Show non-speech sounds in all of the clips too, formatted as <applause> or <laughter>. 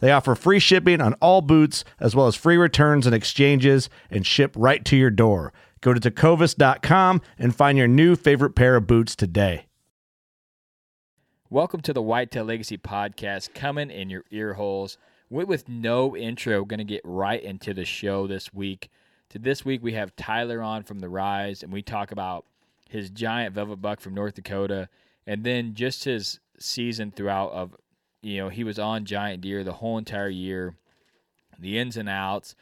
They offer free shipping on all boots, as well as free returns and exchanges, and ship right to your door. Go to tecovas.com and find your new favorite pair of boots today. Welcome to the Whitetail Legacy podcast, coming in your ear holes. With no intro, going to get right into the show this week. To this week, we have Tyler on from the Rise, and we talk about his giant velvet buck from North Dakota, and then just his season throughout of you know, he was on giant deer the whole entire year, the ins and outs,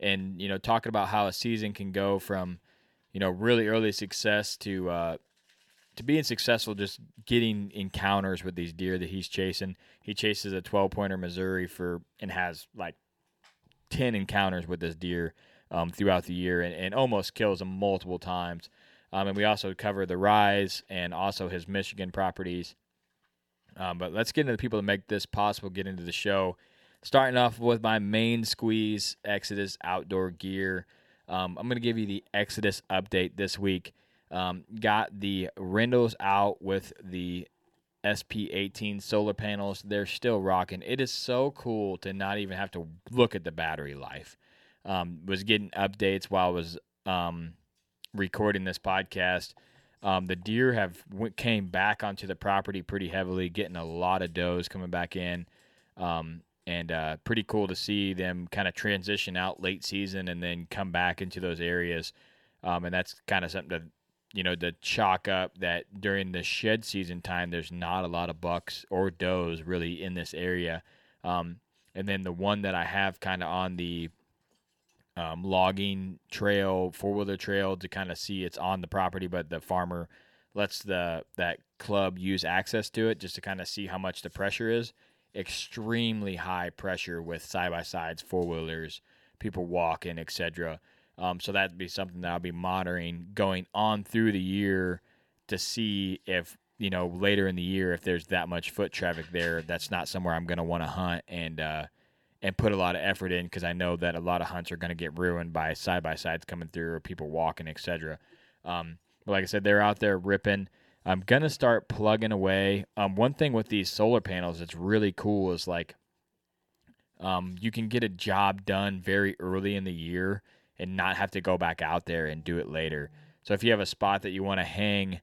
and you know, talking about how a season can go from, you know, really early success to uh, to being successful, just getting encounters with these deer that he's chasing. He chases a 12 pointer Missouri for and has like 10 encounters with this deer um, throughout the year and, and almost kills him multiple times. Um, and we also cover the rise and also his Michigan properties um, but let's get into the people that make this possible, get into the show. Starting off with my main squeeze, Exodus Outdoor Gear. Um, I'm going to give you the Exodus update this week. Um, got the Renders out with the SP18 solar panels. They're still rocking. It is so cool to not even have to look at the battery life. Um, was getting updates while I was um, recording this podcast. Um, the deer have went, came back onto the property pretty heavily, getting a lot of does coming back in, um, and uh, pretty cool to see them kind of transition out late season and then come back into those areas. Um, and that's kind of something to, you know, to chalk up that during the shed season time, there's not a lot of bucks or does really in this area. Um, and then the one that I have kind of on the um, logging trail, four wheeler trail to kind of see it's on the property, but the farmer lets the that club use access to it just to kind of see how much the pressure is. Extremely high pressure with side by sides, four wheelers, people walking, etc. Um, so that'd be something that I'll be monitoring going on through the year to see if you know later in the year if there's that much foot traffic there. That's not somewhere I'm going to want to hunt and. Uh, and put a lot of effort in because I know that a lot of hunts are going to get ruined by side by sides coming through or people walking, etc. Um, but like I said, they're out there ripping. I'm gonna start plugging away. Um, one thing with these solar panels that's really cool is like um, you can get a job done very early in the year and not have to go back out there and do it later. So if you have a spot that you want to hang,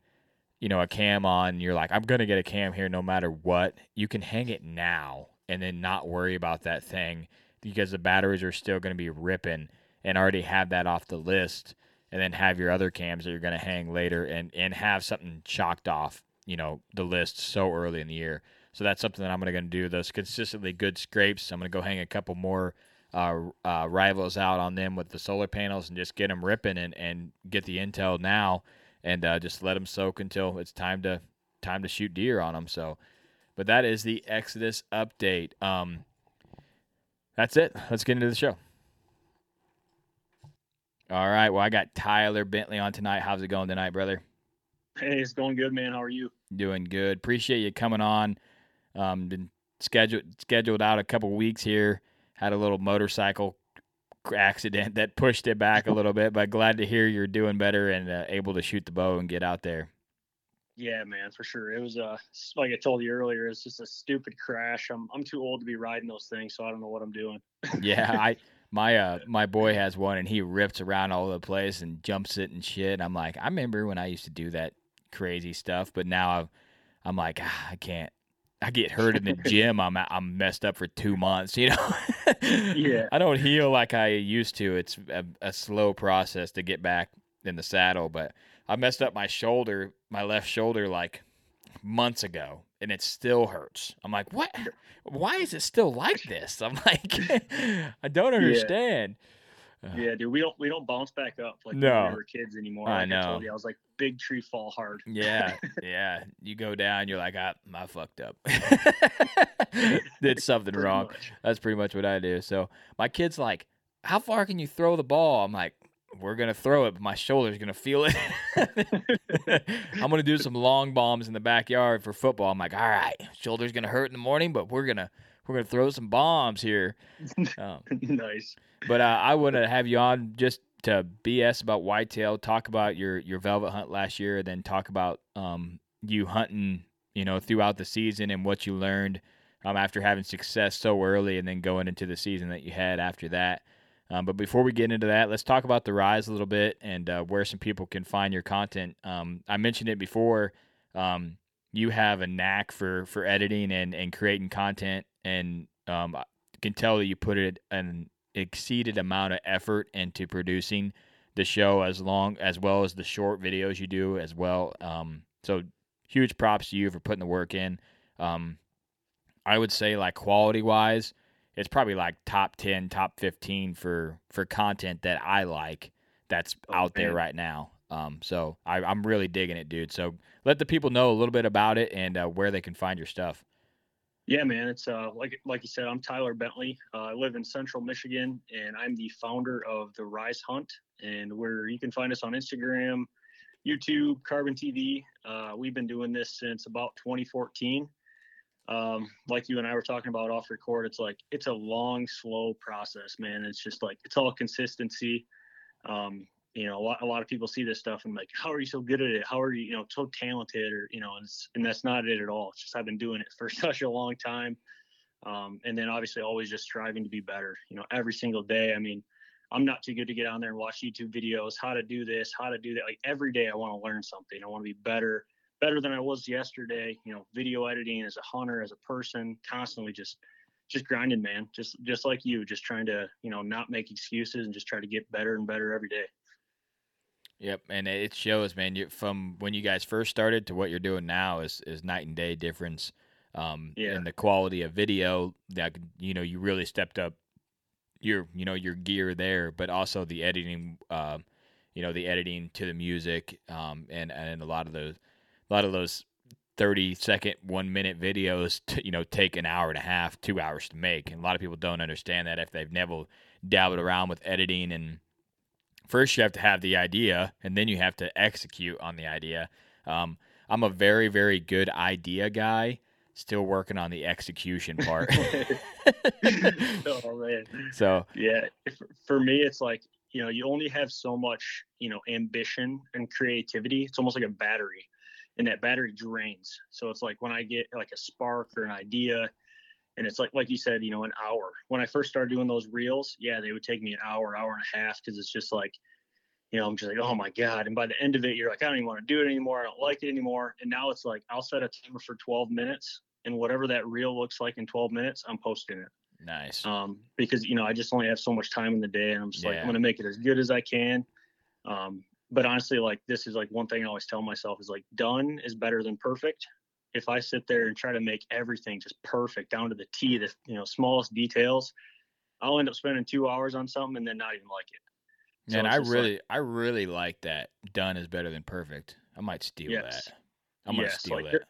you know, a cam on, you're like, I'm gonna get a cam here no matter what. You can hang it now and then not worry about that thing because the batteries are still going to be ripping and already have that off the list and then have your other cams that you're going to hang later and and have something chalked off you know the list so early in the year. So that's something that i'm going to do those consistently good scrapes. I'm going to go hang a couple more uh, uh, rivals out on them with the solar panels and just get them ripping and, and get the intel now and uh, just let them soak until it's time to time to shoot deer on them so but that is the Exodus update. Um, that's it. Let's get into the show. All right. Well, I got Tyler Bentley on tonight. How's it going tonight, brother? Hey, it's going good, man. How are you? Doing good. Appreciate you coming on. Um, been scheduled scheduled out a couple weeks here. Had a little motorcycle accident <laughs> that pushed it back a little bit. But glad to hear you're doing better and uh, able to shoot the bow and get out there. Yeah, man, for sure. It was uh like I told you earlier, it's just a stupid crash. I'm I'm too old to be riding those things, so I don't know what I'm doing. yeah, I <laughs> my uh my boy has one and he rips around all over the place and jumps it and shit. I'm like, I remember when I used to do that crazy stuff, but now I've, I'm like, ah, I can't. I get hurt in the <laughs> gym. I'm I'm messed up for two months. <laughs> You know. yeah. I don't heal like I used to. It's a, a slow process to get back in the saddle, but I messed up my shoulder, my left shoulder, like months ago, and it still hurts. I'm like, what? Why is it still like this? I'm like, <laughs> I don't understand. Yeah. yeah, dude, we don't we don't bounce back up like no. when we were kids anymore. I know. I, told you, I was like big tree fall hard. Yeah, <laughs> yeah. You go down, you're like, I, I fucked up. <laughs> Did something Pretty wrong. much. That's pretty much what I do. So my kid's like, how far can you throw the ball? I'm like, we're gonna throw it, but my shoulder's gonna feel it. <laughs> I'm gonna do some long bombs in the backyard for football. I'm like, all right, shoulder's gonna hurt in the morning, but we're gonna we're gonna throw some bombs here. Um, <laughs> nice. but uh, I want to have you on just to BS about whitetail, talk about your your velvet hunt last year, and then talk about um, you hunting, you know, throughout the season and what you learned um, after having success so early, and then going into the season that you had after that. Um, but before we get into that, let's talk about the rise a little bit and uh, where some people can find your content. Um, I mentioned it before. Um, you have a knack for for editing and and creating content, and um, I can tell that you put it an exceeded amount of effort into producing the show as long as well as the short videos you do as well. Um, so huge props to you for putting the work in. Um, I would say like quality wise, it's probably like top 10 top 15 for for content that i like that's Oh, out there right now um so I, i'm really digging it dude so let the people know a little bit about it and uh, where they can find your stuff Yeah, man. It's uh like like you said, I'm Tyler Bentley. Uh, I live in Central Michigan, and I'm the founder of the Rise Hunt, and where you can find us on Instagram, YouTube, Carbon TV. Uh, we've been doing this since about 2014. Um, like you and I were talking about off record, it's like it's a long, slow process, man. It's just like it's all consistency. Um, you know, a lot, a lot of people see this stuff and like, how are you so good at it? How are you, you know, so talented? Or you know, and, and that's not it at all. It's just I've been doing it for <laughs> such a long time, um, and then obviously always just striving to be better. You know, every single day. I mean, I'm not too good to get on there and watch YouTube videos, how to do this, how to do that. Like every day, I want to learn something. I want to be better, better than I was yesterday. You know, video editing as a hunter, as a person, constantly just just grinding, man. Just just like you, just trying to you know not make excuses and just try to get better and better every day. yep and it shows man you from when you guys first started to what you're doing now is is night and day difference um Yeah. and the quality of video that you know you really stepped up your you know your gear there but also the editing uh, you know the editing to the music um and and a lot of those a lot of those 30 second one minute videos t- you know take an hour and a half two hours to make and a lot of people don't understand that if they've never dabbled around with editing and first you have to have the idea and then you have to execute on the idea um, i'm a very very good idea guy still working on the execution <laughs> part oh man. <laughs> so Yeah, if, for me, it's like you know, you only have so much, you know, ambition and creativity. It's almost like a battery, and that battery drains. So it's like when I get like a spark or an idea, and it's like like you said, you know, an hour. When I first started doing those reels, yeah, they would take me an hour, hour and a half, because it's just like, you know, I'm just like, oh my god. And by the end of it, you're like, I don't even want to do it anymore. I don't like it anymore. And now it's like, I'll set a timer for 12 minutes, and whatever that reel looks like in 12 minutes, I'm posting it nice um, because you know I just only have so much time in the day, and I'm just like I'm gonna make it as good as I can. Um, but honestly, like this is like one thing I always tell myself is like done is better than perfect. If I sit there and try to make everything just perfect down to the T, the you know smallest details, I'll end up spending two hours on something and then not even like it. So and i just like- really i really like that done is better than perfect i might steal Yes. that i'm gonna Yes, steal like, that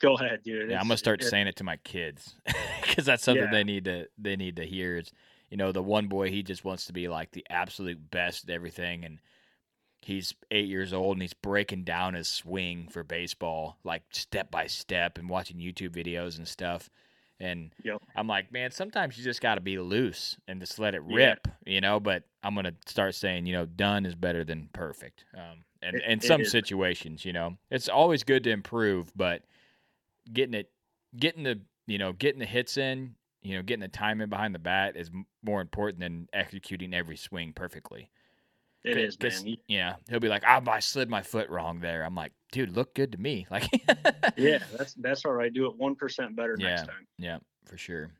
Go ahead, dude. Yeah, I'm gonna start it- saying it to my kids <laughs> because that's something Yeah. they need to they need to hear. Is you know the one boy he just wants to be like the absolute best at everything, and he's eight years old and he's breaking down his swing for baseball like step by step and watching YouTube videos and stuff. And Yep. I'm like, man, sometimes you just got to be loose and just let it Yeah. rip, you know. But I'm gonna start saying, you know, done is better than perfect. Um, and It- in some situations, you know, it's always good to improve, but getting it, getting the, you know, getting the hits in, you know, getting the time in behind the bat is m- more important than executing every swing perfectly. It is, man. Yeah, he'll be like, "Ah, I slid my foot wrong there." I'm like, "Dude, look good to me." <laughs> Like, Yeah, that's that's all right. Do it one percent better Yeah. next time. Yeah, for sure.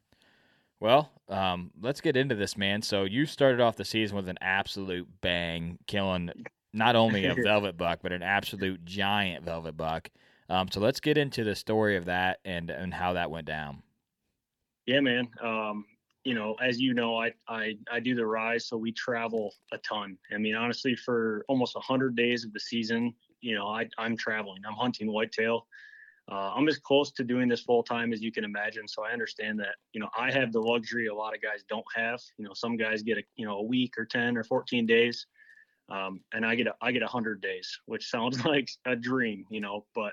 Well, um, let's get into this, man. So you started off the season with an absolute bang, killing not only a <laughs> velvet buck, but an absolute giant velvet buck. Um, so let's get into the story of that and and how that went down. Yeah, man. Um, you know, as you know, I, I I do the rise, so we travel a ton. I mean, honestly, for almost hundred days of the season, you know, I I'm traveling. I'm hunting whitetail. Uh, I'm as close to doing this full time as you can imagine. So I understand that, you know, I have the luxury a lot of guys don't have. You know, some guys get a you know a week or ten or 14 days, um, and I get a, I get hundred days, which sounds <laughs> like a dream, you know, but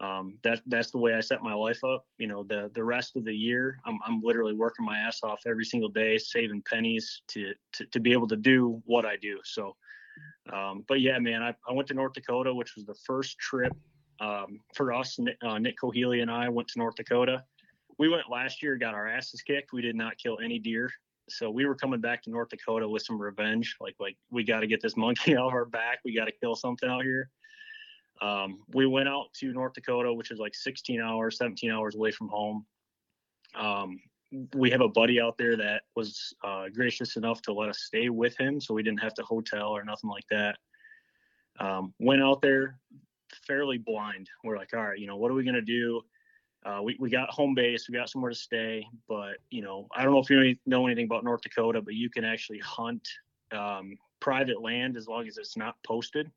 um, that that's the way I set my life up. You know, the the rest of the year, I'm I'm literally working my ass off every single day, saving pennies to to, to be able to do what I do. So, um, but yeah, man, I, I went to North Dakota, which was the first trip um, for us. Nick, uh, Nick and I went to North Dakota. We went last year, got our asses kicked. We did not kill any deer. So we were coming back to North Dakota with some revenge. Like, like we got to get this monkey <laughs> off our back. We got to kill something out here. Um, we went out to North Dakota, which is like 16 hours, 17 hours away from home. Um, we have a buddy out there that was uh, gracious enough to let us stay with him, so we didn't have to hotel or nothing like that. Um, went out there fairly blind. We're like, all right, you know, what are we gonna do? Uh, we, we got home base, we got somewhere to stay, but you know, I don't know if you know anything about North Dakota, but you can actually hunt um, private land as long as it's not posted.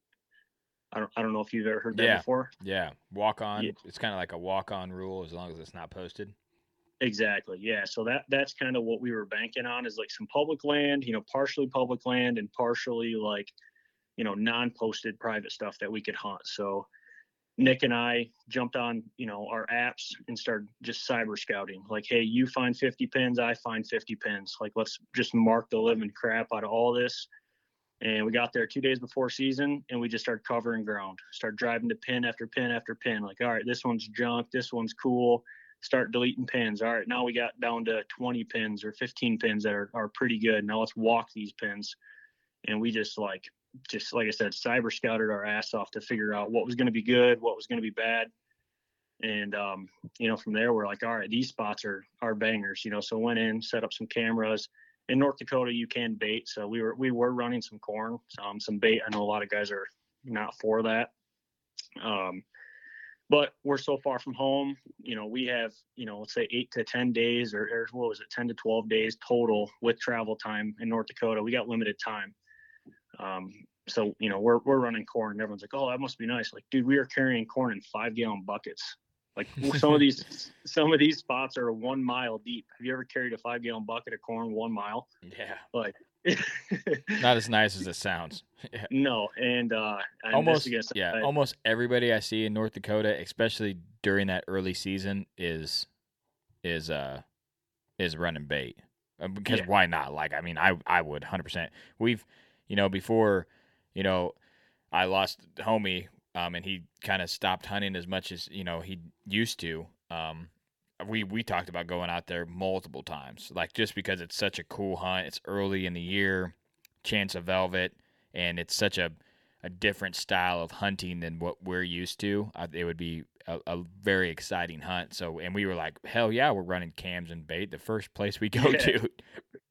I don't, I don't know if you've ever heard that Yeah. before. Yeah, walk on. Yeah. It's kind of like a walk on rule as long as it's not posted. Exactly. Yeah. So that that's kind of what we were banking on is like some public land, you know, partially public land and partially like, you know, non-posted private stuff that we could hunt. So Nick and I jumped on, you know, our apps and started just cyber scouting. Like, hey, you find 50 pins, I find 50 pins. Like, let's just mark the living crap out of all this. And we got there two days before season and we just started covering ground. Start driving to pin after pin after pin. Like, all right, this one's junk, this one's cool. Start deleting pins. All right, now we got down to 20 pins or 15 pins that are, are pretty good. Now let's walk these pins. And we just like just like I said, cyber scouted our ass off to figure out what was going to be good, what was going to be bad. And, um, you know, from there, we're like, all right, these spots are, are bangers, you know, so went in, set up some cameras in North Dakota, you can bait. So we were, we were running some corn, um, some bait. I know a lot of guys are not for that. Um, but we're so far from home, you know, we have, you know, let's say eight to 10 days or, or what was it, 10 to 12 days total with travel time in North Dakota. We got limited time. Um, so you know we're we're running corn and everyone's like oh that must be nice like dude we are carrying corn in five gallon buckets like <laughs> some of these some of these spots are one mile deep have you ever carried a five gallon bucket of corn one mile Yeah, like <laughs> not as nice as it sounds. <laughs> no and uh almost, yeah, I- almost everybody I see in North Dakota, especially during that early season, is is uh is running bait. Uh, Because Yeah. why not? Like, I mean, I I would hundred percent. We've, you know, before, you know, I lost homie, um, and he kind of stopped hunting as much as you know he used to. Um, we we talked about going out there multiple times, like just because it's such a cool hunt. It's early in the year, chance of velvet, and it's such a a different style of hunting than what we're used to. It would be a, a very exciting hunt. So, and we were like, hell yeah, we're running cams and bait the first place we go Yeah. to.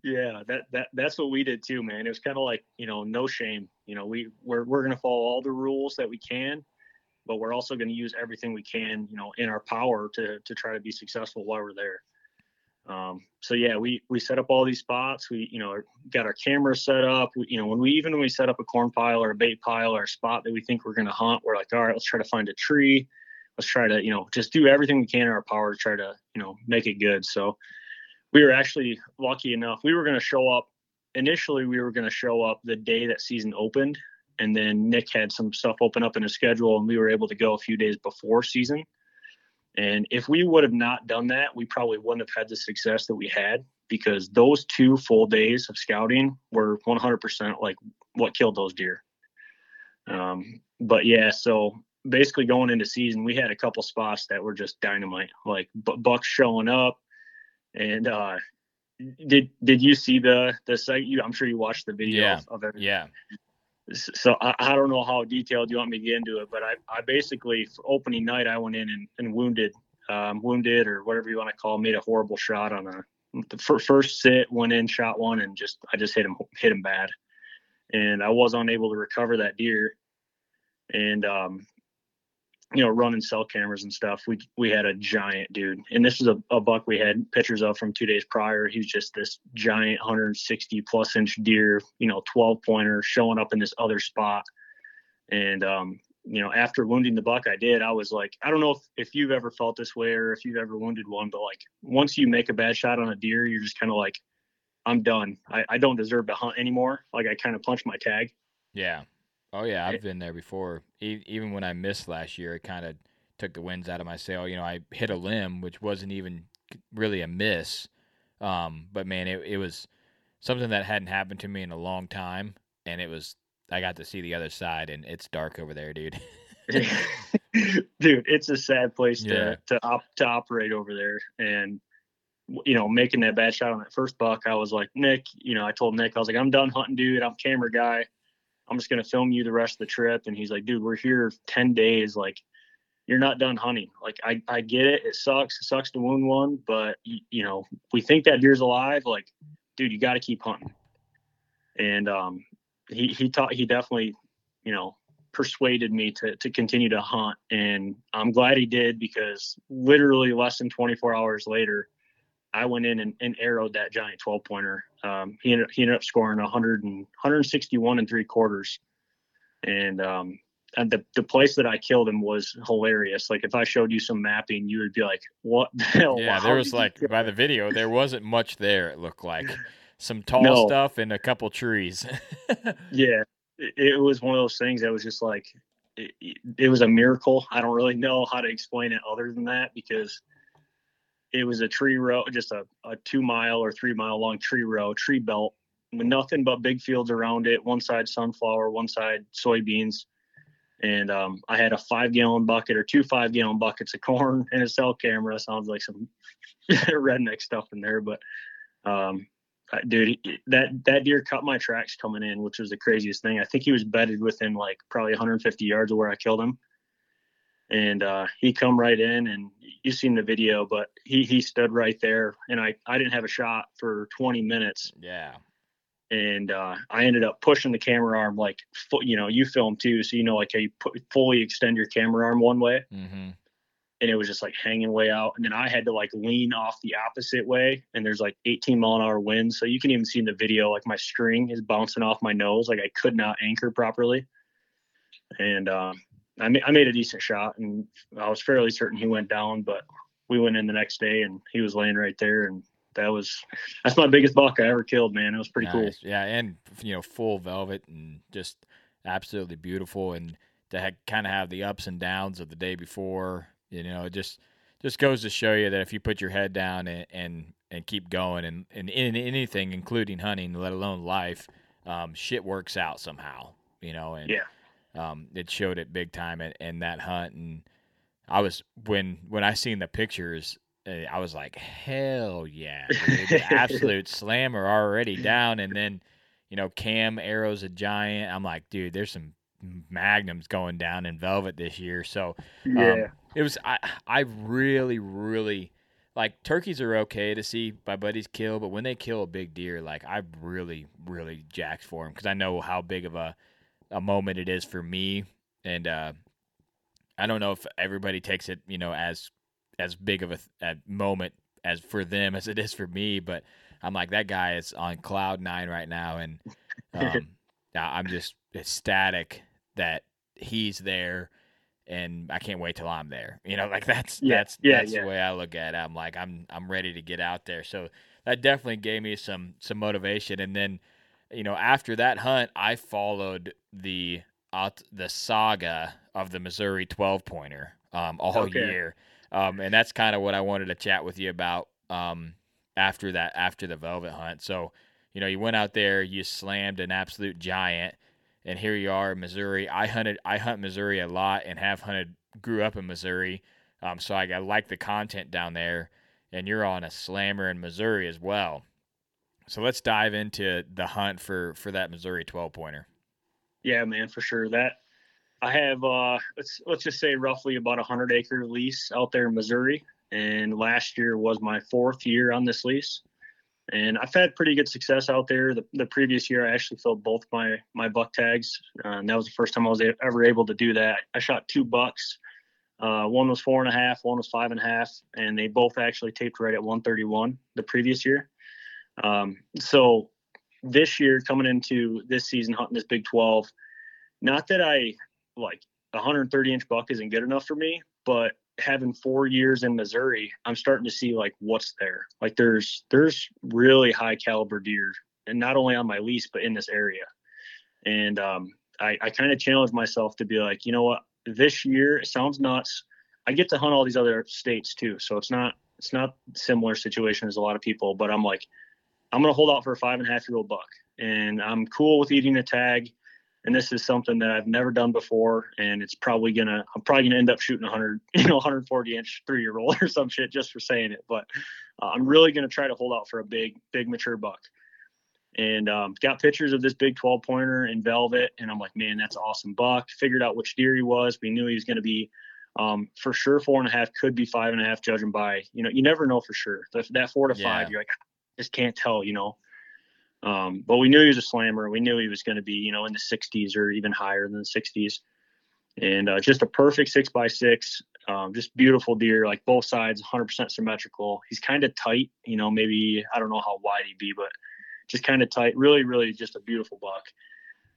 yeah that that that's what we did too man it was kind of like you know no shame you know we we're, we're going to follow all the rules that we can but we're also going to use everything we can you know in our power to to try to be successful while we're there. Um, so yeah we we set up all these spots. We you know got our cameras set up. We, you know when we even when we set up a corn pile or a bait pile or a spot that we think we're going to hunt we're like all right let's try to find a tree. Let's try to you know just do everything we can in our power to try to you know make it good. So we were actually lucky enough. We were going to show up initially. We were going to show up the day that season opened, and then Nick had some stuff open up in his schedule, and we were able to go a few days before season. And if we would have not done that, we probably wouldn't have had the success that we had because those two full days of scouting were 100% like what killed those deer. Um, but yeah, so basically going into season, we had a couple spots that were just dynamite, like bucks showing up. And uh, did did you see the the site? You, I'm sure you watched the video yeah. of, of Yeah. So I, I, don't know how detailed you want me to get into it, but I, I basically for opening night I went in and, and wounded, um, wounded or whatever you want to call, it, made a horrible shot on a the first sit, went in, shot one, and just I just hit him hit him bad, and I was unable to recover that deer. And um, you know, running cell cameras and stuff, we we had a giant dude, and this is a, a buck we had pictures of from two days prior. He was just this giant 160 plus inch deer, you know, 12 pointer showing up in this other spot. And um, you know, after wounding the buck, I did. I was like, I don't know if, if you've ever felt this way or if you've ever wounded one, but like once you make a bad shot on a deer, you're just kind of like, I'm done. I, I don't deserve to hunt anymore. Like I kind of punched my tag. Yeah. Oh yeah, I've been there before. E- even when I missed last year, it kind of took the winds out of my sail. You know, I hit a limb, which wasn't even really a miss, um, but man, it it was something that hadn't happened to me in a long time, and it was I got to see the other side, and it's dark over there, dude. <laughs> <laughs> dude, it's a sad place yeah. to to, op- to operate over there, and you know, making that bad shot on that first buck, I was like, Nick, you know, I told Nick, I was like, I'm done hunting, dude. I'm camera guy. I'm just gonna film you the rest of the trip. And he's like, dude, we're here 10 days. Like, you're not done hunting. Like, I, I get it. It sucks. It sucks to wound one, but you, you know, we think that deer's alive. Like, dude, you got to keep hunting. And um, he he taught he definitely, you know, persuaded me to to continue to hunt. And I'm glad he did because literally less than 24 hours later, I went in and, and arrowed that giant 12 pointer. Um, he ended he ended up scoring 100 and 161 and three quarters. And um, and the the place that I killed him was hilarious. Like if I showed you some mapping, you would be like, "What the <laughs> hell?" Yeah, there was like by the video, there wasn't much there. It looked like <laughs> some tall no. stuff and a couple trees. <laughs> yeah, it, it, was one of those things that was just like it, it was a miracle. I don't really know how to explain it other than that because it was a tree row, just a, a two mile or three mile long tree row, tree belt with nothing but big fields around it. One side sunflower, one side soybeans. And um, I had a five gallon bucket or two five gallon buckets of corn <laughs> and a cell camera. Sounds like some <laughs> redneck stuff in there, but um, dude, that that deer cut my tracks coming in, which was the craziest thing. I think he was bedded within like probably 150 yards of where I killed him and uh, he come right in and you've seen the video but he he stood right there and i i didn't have a shot for 20 minutes. Yeah. And uh, i ended up pushing the camera arm like you know you film too so you know like how you put, fully extend your camera arm one way. Mm-hmm. and it was just like hanging way out. And then i had to like lean off the opposite way and there's like 18 mile an hour wind so you can even see in the video like my string is bouncing off my nose like i could not anchor properly. And um, I, ma- I made a decent shot and I was fairly certain he went down, but we went in the next day and he was laying right there and that was that's my biggest buck I ever killed, man. It was pretty nice. cool. Yeah, and you know, full velvet and just absolutely beautiful and to kind of have the ups and downs of the day before, you know, it just just goes to show you that if you put your head down and and, and keep going and, and in anything including hunting, let alone life, um, shit works out somehow, you know, and yeah um, it showed it big time in, in that hunt, and I was when when I seen the pictures, eh, I was like, hell yeah, dude, <laughs> absolute slammer already down, and then you know Cam arrows a giant. I'm like, dude, there's some magnums going down in velvet this year, so um, yeah, it was. I I really really like turkeys are okay to see my buddies kill, but when they kill a big deer, like I really really jacked for them because I know how big of a a moment it is for me, and uh, I don't know if everybody takes it, you know, as as big of a, a moment as for them as it is for me. But I'm like that guy is on cloud nine right now, and <laughs> um, I'm just ecstatic that he's there and I can't wait till I'm there. You know, <laughs> like that's yeah, that's yeah, that's yeah. the way I look at it. I'm like I'm I'm ready to get out there. So that definitely gave me some some motivation. And then you know, after that hunt, I followed the uh, the saga of the Missouri 12 pointer um, all okay. year. um, and that's kind of what I wanted to chat with you about um, after that after the velvet hunt. So you know, you went out there, you slammed an absolute giant, and here you are in Missouri. I hunted, I hunt Missouri a lot and have hunted, grew up in Missouri, um, so I, I like the content down there. And you're on a slammer in Missouri as well. So let's dive into the hunt for for that Missouri 12 pointer. Yeah, man, for sure. That I have uh let's let's just say roughly about a hundred acre lease out there in Missouri. And last year was my fourth year on this lease and I've had pretty good success out there. The, the previous year, I actually filled both my my buck tags, uh, and that was the first time I was a- ever able to do that. I shot two bucks. Uh, one was four and a half, one was five and a half, and they both actually taped right at 131 the previous year. Um, so this year, coming into this season, hunting this Big 12, not that I like 130 inch buck isn't good enough for me, but having four years in Missouri, I'm starting to see like what's there. Like there's there's really high caliber deer, and not only on my lease but in this area. And um, I, I kind of challenged myself to be like, you know what, this year it sounds nuts. I get to hunt all these other states too, so it's not it's not similar situation as a lot of people. But I'm like, I'm gonna hold out for a five and a half year old buck, and I'm cool with eating a tag and this is something that I've never done before, and it's probably gonna I'm probably gonna end up shooting 100 <laughs> you know 140 inch three year old <laughs> or some shit just for saying it, but uh, I'm really gonna try to hold out for a big big mature buck. And um, got pictures of this big 12 pointer in velvet, and I'm like, man, that's awesome buck. Figured out which deer he was. We knew he was gonna be um, for sure four and a half, could be five and a half, judging by you know you never know for sure. That, that four to yeah. five, you're like just can't tell, you know. Um, but we knew he was a slammer. We knew he was going to be, you know, in the 60s or even higher than the 60s. And uh, just a perfect six by six, um, just beautiful deer, like both sides, 100% symmetrical. He's kind of tight, you know, maybe I don't know how wide he'd be, but just kind of tight. Really, really, just a beautiful buck.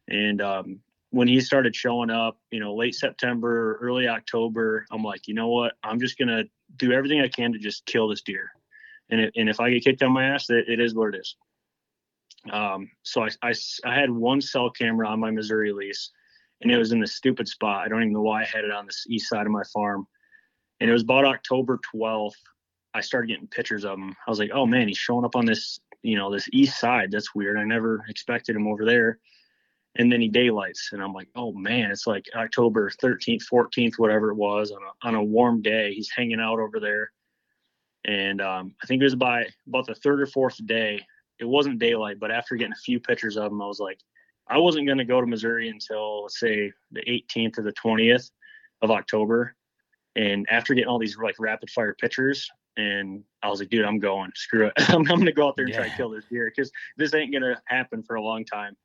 And um, when he started showing up, you know, late September, early October, I'm like, you know what? I'm just gonna do everything I can to just kill this deer. And it, and if I get kicked on my ass, it, it is what it is. Um, so I, I, I had one cell camera on my Missouri lease, and it was in the stupid spot. I don't even know why I had it on the east side of my farm. And it was about October 12th. I started getting pictures of him. I was like, oh man, he's showing up on this, you know, this east side. That's weird. I never expected him over there. And then he daylights, and I'm like, oh man, it's like October 13th, 14th, whatever it was, on a, on a warm day. He's hanging out over there. And um, I think it was by about the third or fourth day it wasn't daylight, but after getting a few pictures of them, I was like, I wasn't going to go to Missouri until let's say the 18th or the 20th of October. And after getting all these like rapid fire pictures, and I was like, dude, I'm going. Screw it. <laughs> I'm, I'm going to go out there and yeah. try to kill this deer because this ain't going to happen for a long time.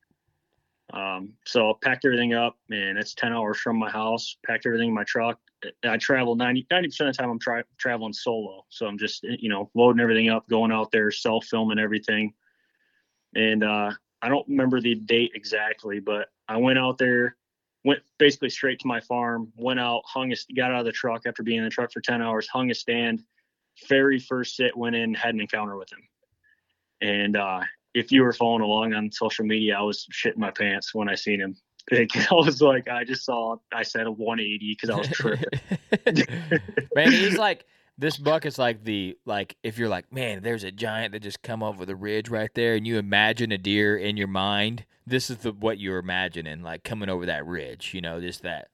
Um, so I packed everything up, and it's 10 hours from my house. Packed everything in my truck. I travel 90 percent of the time. I'm tra- traveling solo, so I'm just you know loading everything up, going out there, self filming everything. And uh, I don't remember the date exactly, but I went out there, went basically straight to my farm, went out, hung a, got out of the truck after being in the truck for 10 hours, hung a stand. Very first sit, went in, had an encounter with him. And uh, if you were following along on social media, I was shitting my pants when I seen him. <laughs> I was like, I just saw, I said a 180 because I was tripping. <laughs> <laughs> Man, he's like, this buck is like the like if you're like man there's a giant that just come over the ridge right there and you imagine a deer in your mind this is the what you're imagining like coming over that ridge you know just that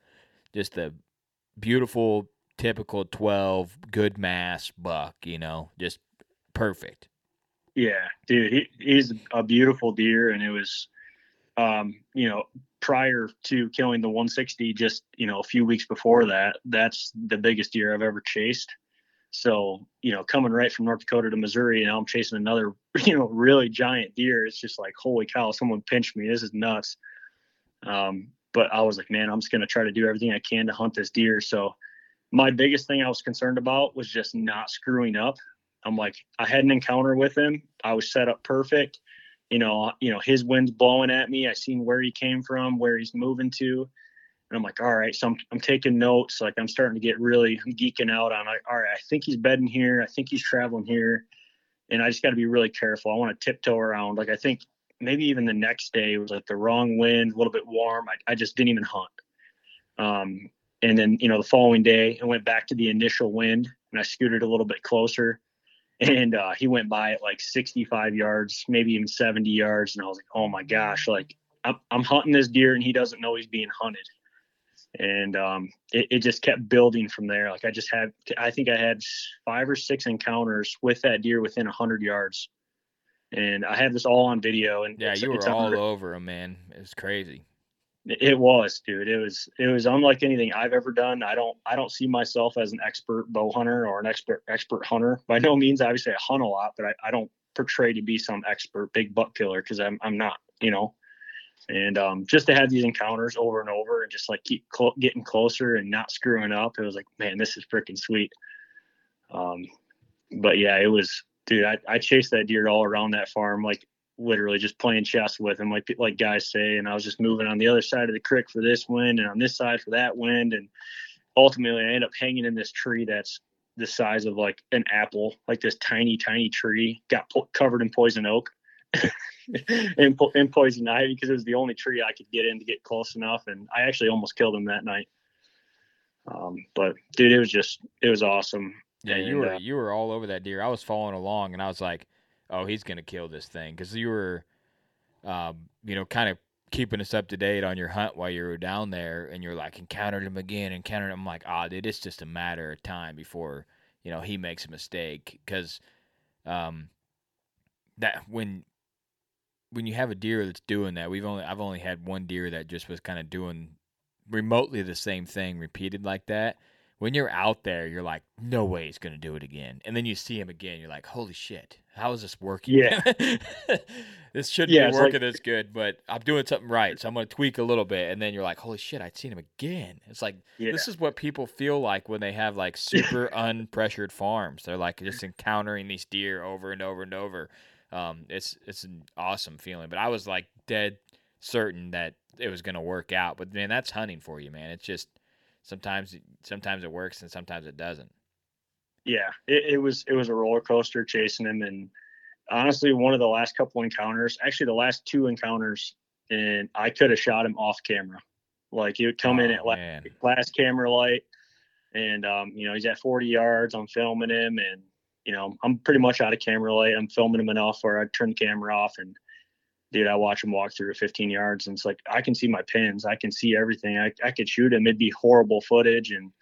just the beautiful typical 12 good mass buck you know just perfect yeah dude he, he's a beautiful deer and it was um you know prior to killing the 160 just you know a few weeks before that that's the biggest deer i've ever chased so, you know, coming right from North Dakota to Missouri, and now I'm chasing another, <laughs> you know, really giant deer. It's just like, holy cow, someone pinched me. This is nuts. Um, but I was like, man, I'm just going to try to do everything I can to hunt this deer. So, my biggest thing I was concerned about was just not screwing up. I'm like, I had an encounter with him. I was set up perfect. You know, you know, his wind's blowing at me. I seen where he came from, where he's moving to. And I'm like, all right. So I'm, I'm taking notes. Like I'm starting to get really geeking out on like, all right, I think he's bedding here. I think he's traveling here. And I just got to be really careful. I want to tiptoe around. Like I think maybe even the next day was like the wrong wind, a little bit warm. I, I just didn't even hunt. Um, and then you know the following day I went back to the initial wind and I scooted a little bit closer and uh, he went by at like 65 yards, maybe even 70 yards, and I was like, oh my gosh, like I'm, I'm hunting this deer and he doesn't know he's being hunted. And um, it, it just kept building from there. Like I just had, I think I had five or six encounters with that deer within 100 yards, and I have this all on video. And yeah, you were all over him, man. It was crazy. It was, dude. It was it was unlike anything I've ever done. I don't I don't see myself as an expert bow hunter or an expert expert hunter. By no means. Obviously, I hunt a lot, but I, I don't portray to be some expert big buck killer because I'm I'm not. You know, and um, just to have these encounters over and over and just like keep cl- getting closer and not screwing up, it was like, man, this is freaking sweet. Um, but yeah, it was, dude. I, I chased that deer all around that farm, like literally just playing chess with him, like like guys say. And I was just moving on the other side of the creek for this wind and on this side for that wind. And ultimately, I end up hanging in this tree that's the size of like an apple, like this tiny, tiny tree, got po- covered in poison oak. <laughs> and, po- and poison ivy because it was the only tree I could get in to get close enough, and I actually almost killed him that night. Um, but dude, it was just it was awesome. Yeah, and, you were uh, you were all over that deer. I was following along, and I was like, "Oh, he's gonna kill this thing," because you were, um, you know, kind of keeping us up to date on your hunt while you were down there, and you're like, encountered him again, encountered him. I'm like, "Ah, oh, dude, it's just a matter of time before you know he makes a mistake," because, um, that when when you have a deer that's doing that, we've only I've only had one deer that just was kind of doing remotely the same thing repeated like that. When you're out there, you're like, no way he's gonna do it again. And then you see him again, you're like, holy shit, how is this working? Yeah. <laughs> this shouldn't Yeah, be working like- this good, but I'm doing something right, so I'm gonna tweak a little bit. And then you're like, holy shit, I'd seen him again. It's like yeah, this is what people feel like when they have like super <laughs> unpressured farms. They're like just encountering these deer over and over and over. Um, it's it's an awesome feeling. But I was like dead certain that it was going to work out. But man, that's hunting for you, man. It's just sometimes sometimes it works and sometimes it doesn't. yeah. It, it was it was a roller coaster chasing him, and honestly, one of the last couple encounters, actually the last two encounters, and I could have shot him off camera. Like he would come in Oh, at la- man. last camera light, and um, you know he's at 40 yards. I'm filming him, and you know I'm pretty much out of camera light. I'm filming him enough where I turn the camera off, and dude, I watch him walk through 15 yards, and it's like I can see my pins, I can see everything. I I could shoot him. It'd be horrible footage, and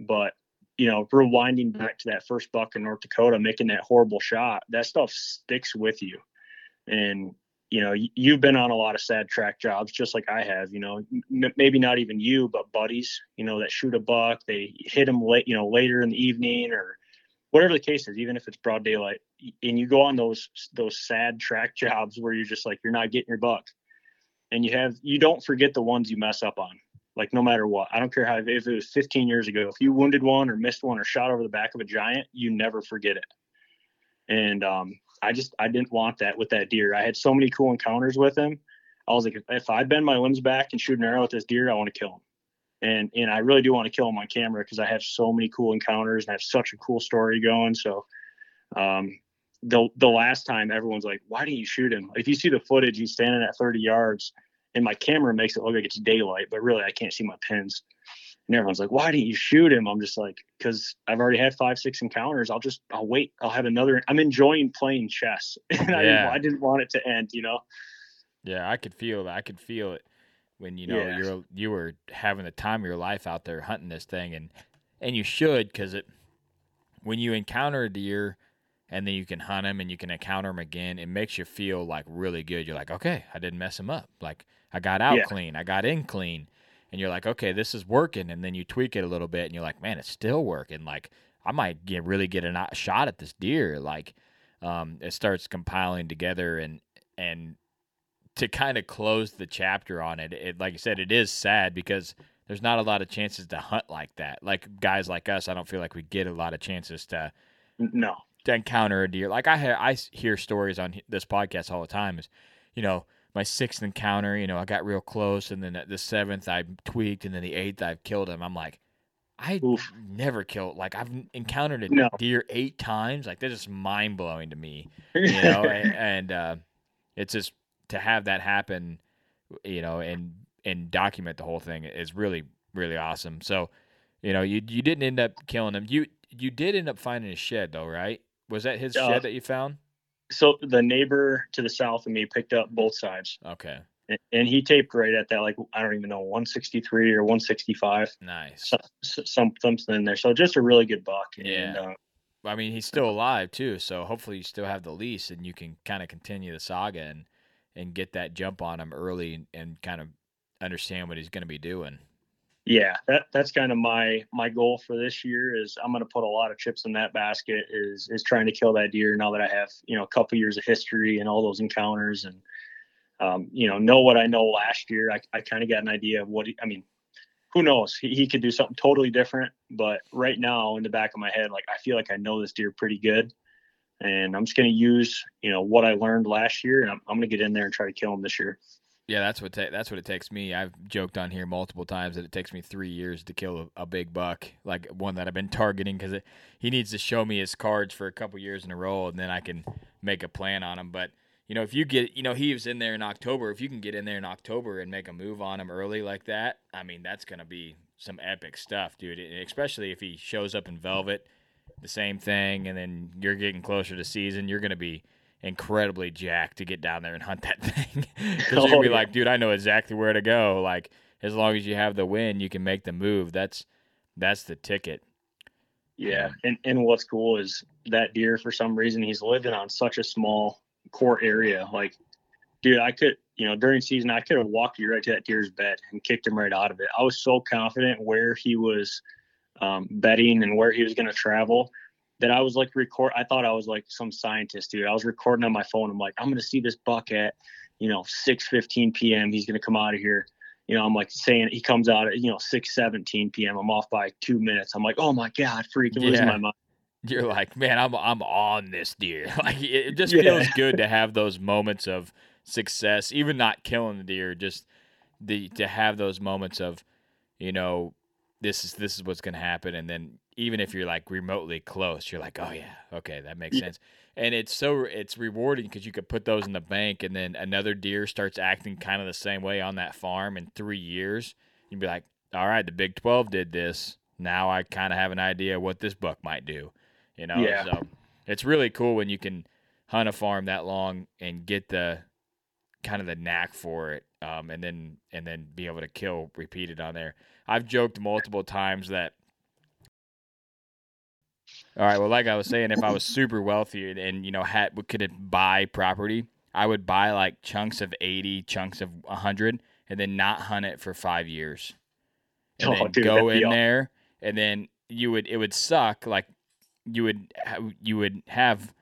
but you know rewinding mm-hmm. back to that first buck in North Dakota, making that horrible shot, that stuff sticks with you, and you know, you've been on a lot of sad track jobs, just like I have. You know, m- maybe not even you, but buddies. You know, that shoot a buck, they hit them late, you know, later in the evening or whatever the case is. Even if it's broad daylight, and you go on those those sad track <laughs> jobs where you're just like you're not getting your buck, and you have you don't forget the ones you mess up on. Like no matter what, I don't care how if it was 15 years ago, if you wounded one or missed one or shot over the back of a giant, you never forget it. And um, I just I didn't want that with that deer. I had so many cool encounters with him. I was like, if, if I bend my limbs back and shoot an arrow at this deer, I want to kill him. And and I really do want to kill him on camera because I have so many cool encounters and I have such a cool story going. So um the the last time everyone's like, why didn't you shoot him? If you see the footage, he's standing at 30 yards and my camera makes it look like it's daylight, but really I can't see my pins. And everyone's like, why didn't you shoot him? I'm just like, because I've already had five, six encounters. I'll just, I'll wait. I'll have another. I'm enjoying playing chess. <laughs> And I, Yeah. didn't, I didn't want it to end, you know? Yeah, I could feel that. I could feel it when you know Yeah. you're you were having the time of your life out there hunting this thing, and and you should because it when you encounter a deer and then you can hunt him and you can encounter him again, it makes you feel like really good. You're like, okay, I didn't mess him up. Like I got out Yeah. clean, I got in clean, and you're like, okay, this is working. And then you tweak it a little bit, and you're like, man, it's still working. Like I might get really get a shot at this deer. Like um, it starts compiling together and and to kind of close the chapter on it, it like I said, it is sad because there's not a lot of chances to hunt like that. Like guys like us, I don't feel like we get a lot of chances to No. to encounter a deer. Like I ha- I hear stories on this podcast all the time. Is you know my sixth encounter, you know I got real close, and then at the seventh I tweaked, and then the eighth I've killed him. I'm like, I Oof. never killed. Like I've encountered a No. deer eight times. Like that's just mind blowing to me you <laughs> know and, and uh, it's just to have that happen you know and and document the whole thing is really really awesome. So, you know, you you didn't end up killing him. You you did end up finding his shed though, right? Was that his Uh, shed that you found? So the neighbor to the south of me picked up both sides, Okay, and, and he taped right at that, like I don't even know, 163 or 165, nice. so, so- some something in there. So just a really good buck. And, Yeah. uh, I mean, he's still alive too, so hopefully you still have the lease and you can kind of continue the saga and and get that jump on him early and, kind of understand what he's going to be doing. yeah, that that's kind of my my goal for this year. Is I'm going to put a lot of chips in that basket. Is is trying to kill that deer now that I have you know a couple years of history and all those encounters and um, you know know what I know last year. I I kind of got an idea of what he, I mean. Who knows? He, he could do something totally different. But right now, in the back of my head, like I feel like I know this deer pretty good, and I'm just going to use you know what I learned last year, and I'm, I'm going to get in there and try to kill him this year. Yeah, that's what ta- that's what it takes me. I've joked on here multiple times that it takes me three years to kill a, a big buck, like one that I've been targeting, because he needs to show me his cards for a couple years in a row, and then I can make a plan on him. But you know, if you get, you know, he was in there in October. If you can get in there in October and make a move on him early like that, I mean, that's gonna be some epic stuff, dude. And especially if he shows up in velvet, the same thing, and then you're getting closer to season, you're gonna be incredibly jacked to get down there and hunt that <laughs> thing because you'll Oh, be yeah. like, dude, I know exactly where to go. Like as long as you have the win, you can make the move. That's that's the ticket. Yeah, and and what's cool is that deer for some reason he's living on such a small core area. Like, dude, I could you know during season I could have walked you right to that deer's bed and kicked him right out of it. I was so confident where he was um, bedding and where he was going to travel that I was like record. I thought I was like some scientist, dude. I was recording on my phone. I'm like, I'm going to see this buck at you know 6:15 p.m. He's going to come out of here you know, I'm like saying he comes out at, you know, 6 17 p.m. I'm off by two minutes. I'm like, oh my God, freaking losing Yeah. my mind. You're like, man, I'm I'm on this deer. <laughs> Like it it just Yeah. feels good to have those moments of success, even not killing the deer, just the to have those moments of, you know, this is this is what's gonna happen, and then even if you're like remotely close, you're like, oh yeah, okay, that makes Yeah. sense. And it's so it's rewarding because you could put those in the bank, and then another deer starts acting kind of the same way on that farm in three years. You'd be like, all right, the Big Twelve did this. Now I kind of have an idea what this buck might do. You know, Yeah. so it's really cool when you can hunt a farm that long and get the kind of the knack for it, um, and then and then be able to kill repeated on there. I've joked multiple times that. All right. Well, like I was saying, if I was super wealthy and, and you know had could buy property, I would buy like chunks of eighty, chunks of hundred, and then not hunt it for five years, and Oh, then dude, go in there, and then you would it would suck. Like you would you would have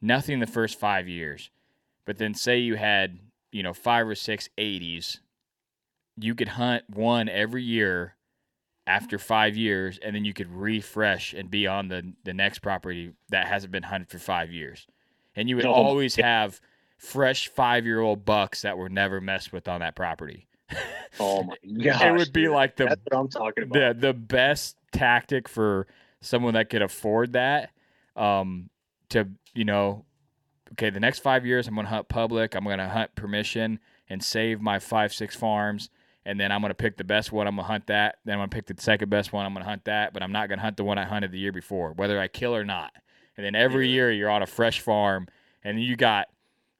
nothing the first five years, but then say you had you know five or six 80s, you could hunt one every year after five years, and then you could refresh and be on the the next property that hasn't been hunted for five years, and you would always have fresh five year old bucks that were never messed with on that property. Oh my god! <laughs> it would be like the That's what I'm talking about. the the best tactic for someone that could afford that um to you know okay the next five years i'm going to hunt public i'm going to hunt permission and save my five six farms and then i'm going to pick the best one i'm going to hunt that. Then i'm going to pick the second best one i'm going to hunt that but i'm not going to hunt the one i hunted the year before whether i kill or not. And then every year you're on a fresh farm and you got